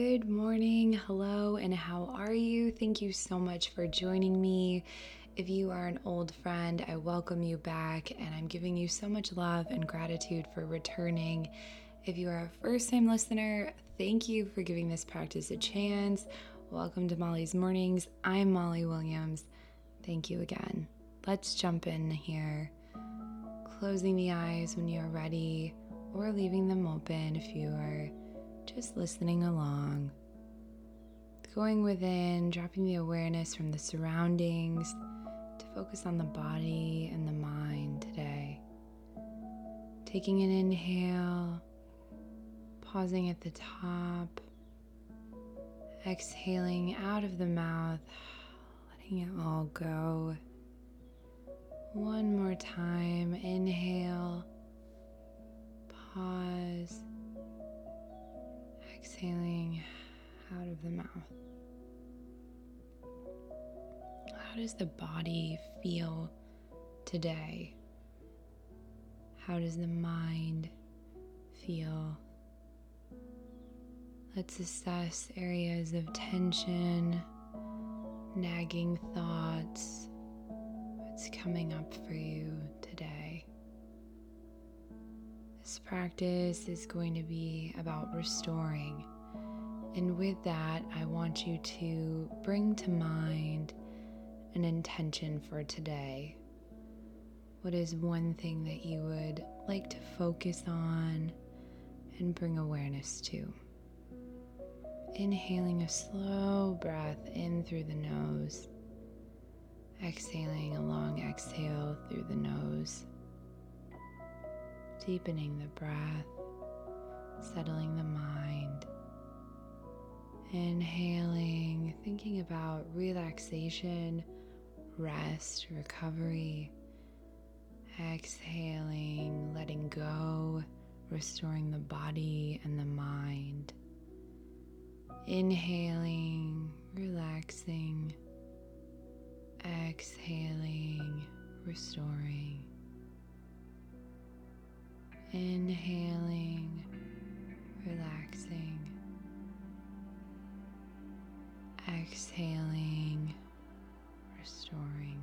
Good morning, hello, and how are you? Thank you so much for joining me. If you are an old friend, I welcome you back, and I'm giving you so much love and gratitude for returning. If you are a first time listener, thank you for giving this practice a chance. Welcome to Molly's Mornings. I'm Molly Williams. Thank you again. Let's jump in here. Closing the eyes when you are ready, or leaving them open if you are just listening along. Going within, dropping the awareness from the surroundings to focus on the body and the mind today. Taking an inhale, pausing at the top, exhaling out of the mouth, letting it all go. One more time, inhale, pause exhaling out of the mouth. How does the body feel today? How does the mind feel? Let's assess areas of tension, nagging thoughts. What's coming up for you practice is going to be about restoring. And with that, I want you to bring to mind an intention for today. What is one thing that you would like to focus on and bring awareness to? Inhaling a slow breath in through the nose, exhaling a long exhale through the nose deepening the breath, settling the mind. Inhaling, thinking about relaxation, rest, recovery. Exhaling, letting go, restoring the body and the mind. Inhaling, relaxing. Exhaling, restoring. Inhaling, relaxing. Exhaling, restoring.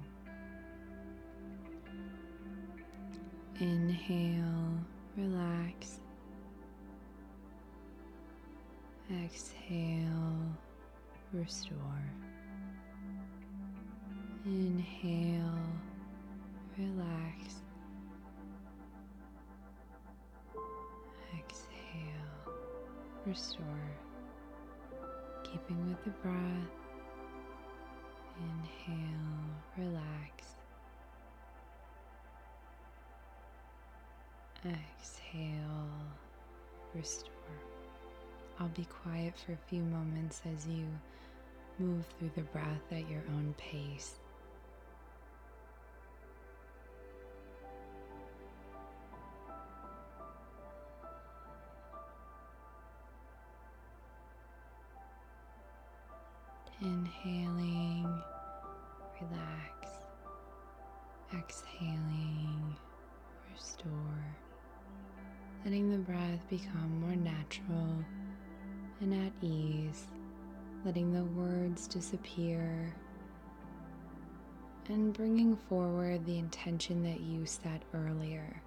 Inhale, relax. Exhale, restore. Inhale, relax. Restore, keeping with the breath. Inhale, relax. Exhale, restore. I'll be quiet for a few moments as you move through the breath at your own pace. Inhaling, relax. Exhaling, restore. Letting the breath become more natural and at ease. Letting the words disappear. And bringing forward the intention that you set earlier.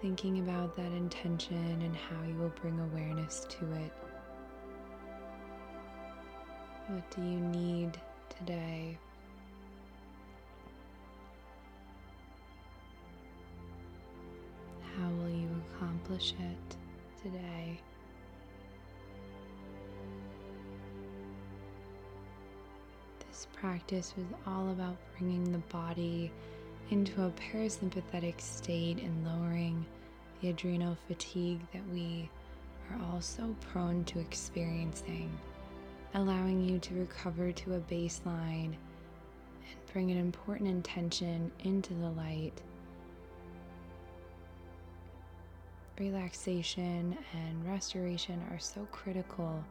Thinking about that intention and how you will bring awareness to it what do you need today? How will you accomplish it today? This practice was all about bringing the body into a parasympathetic state and lowering the adrenal fatigue that we are all so prone to experiencing allowing you to recover to a baseline and bring an important intention into the light. Relaxation and restoration are so critical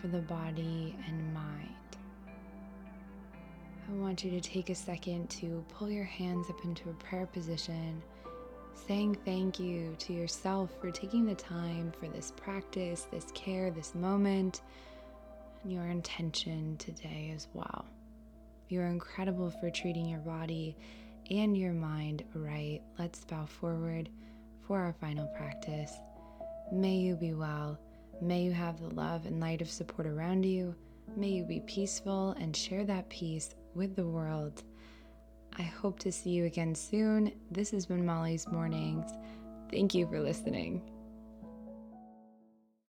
for the body and mind. I want you to take a second to pull your hands up into a prayer position saying thank you to yourself for taking the time for this practice, this care, this moment, and your intention today as well. You're incredible for treating your body and your mind right. Let's bow forward for our final practice. May you be well. May you have the love and light of support around you. May you be peaceful and share that peace with the world. I hope to see you again soon. This has been Molly's Mornings. Thank you for listening.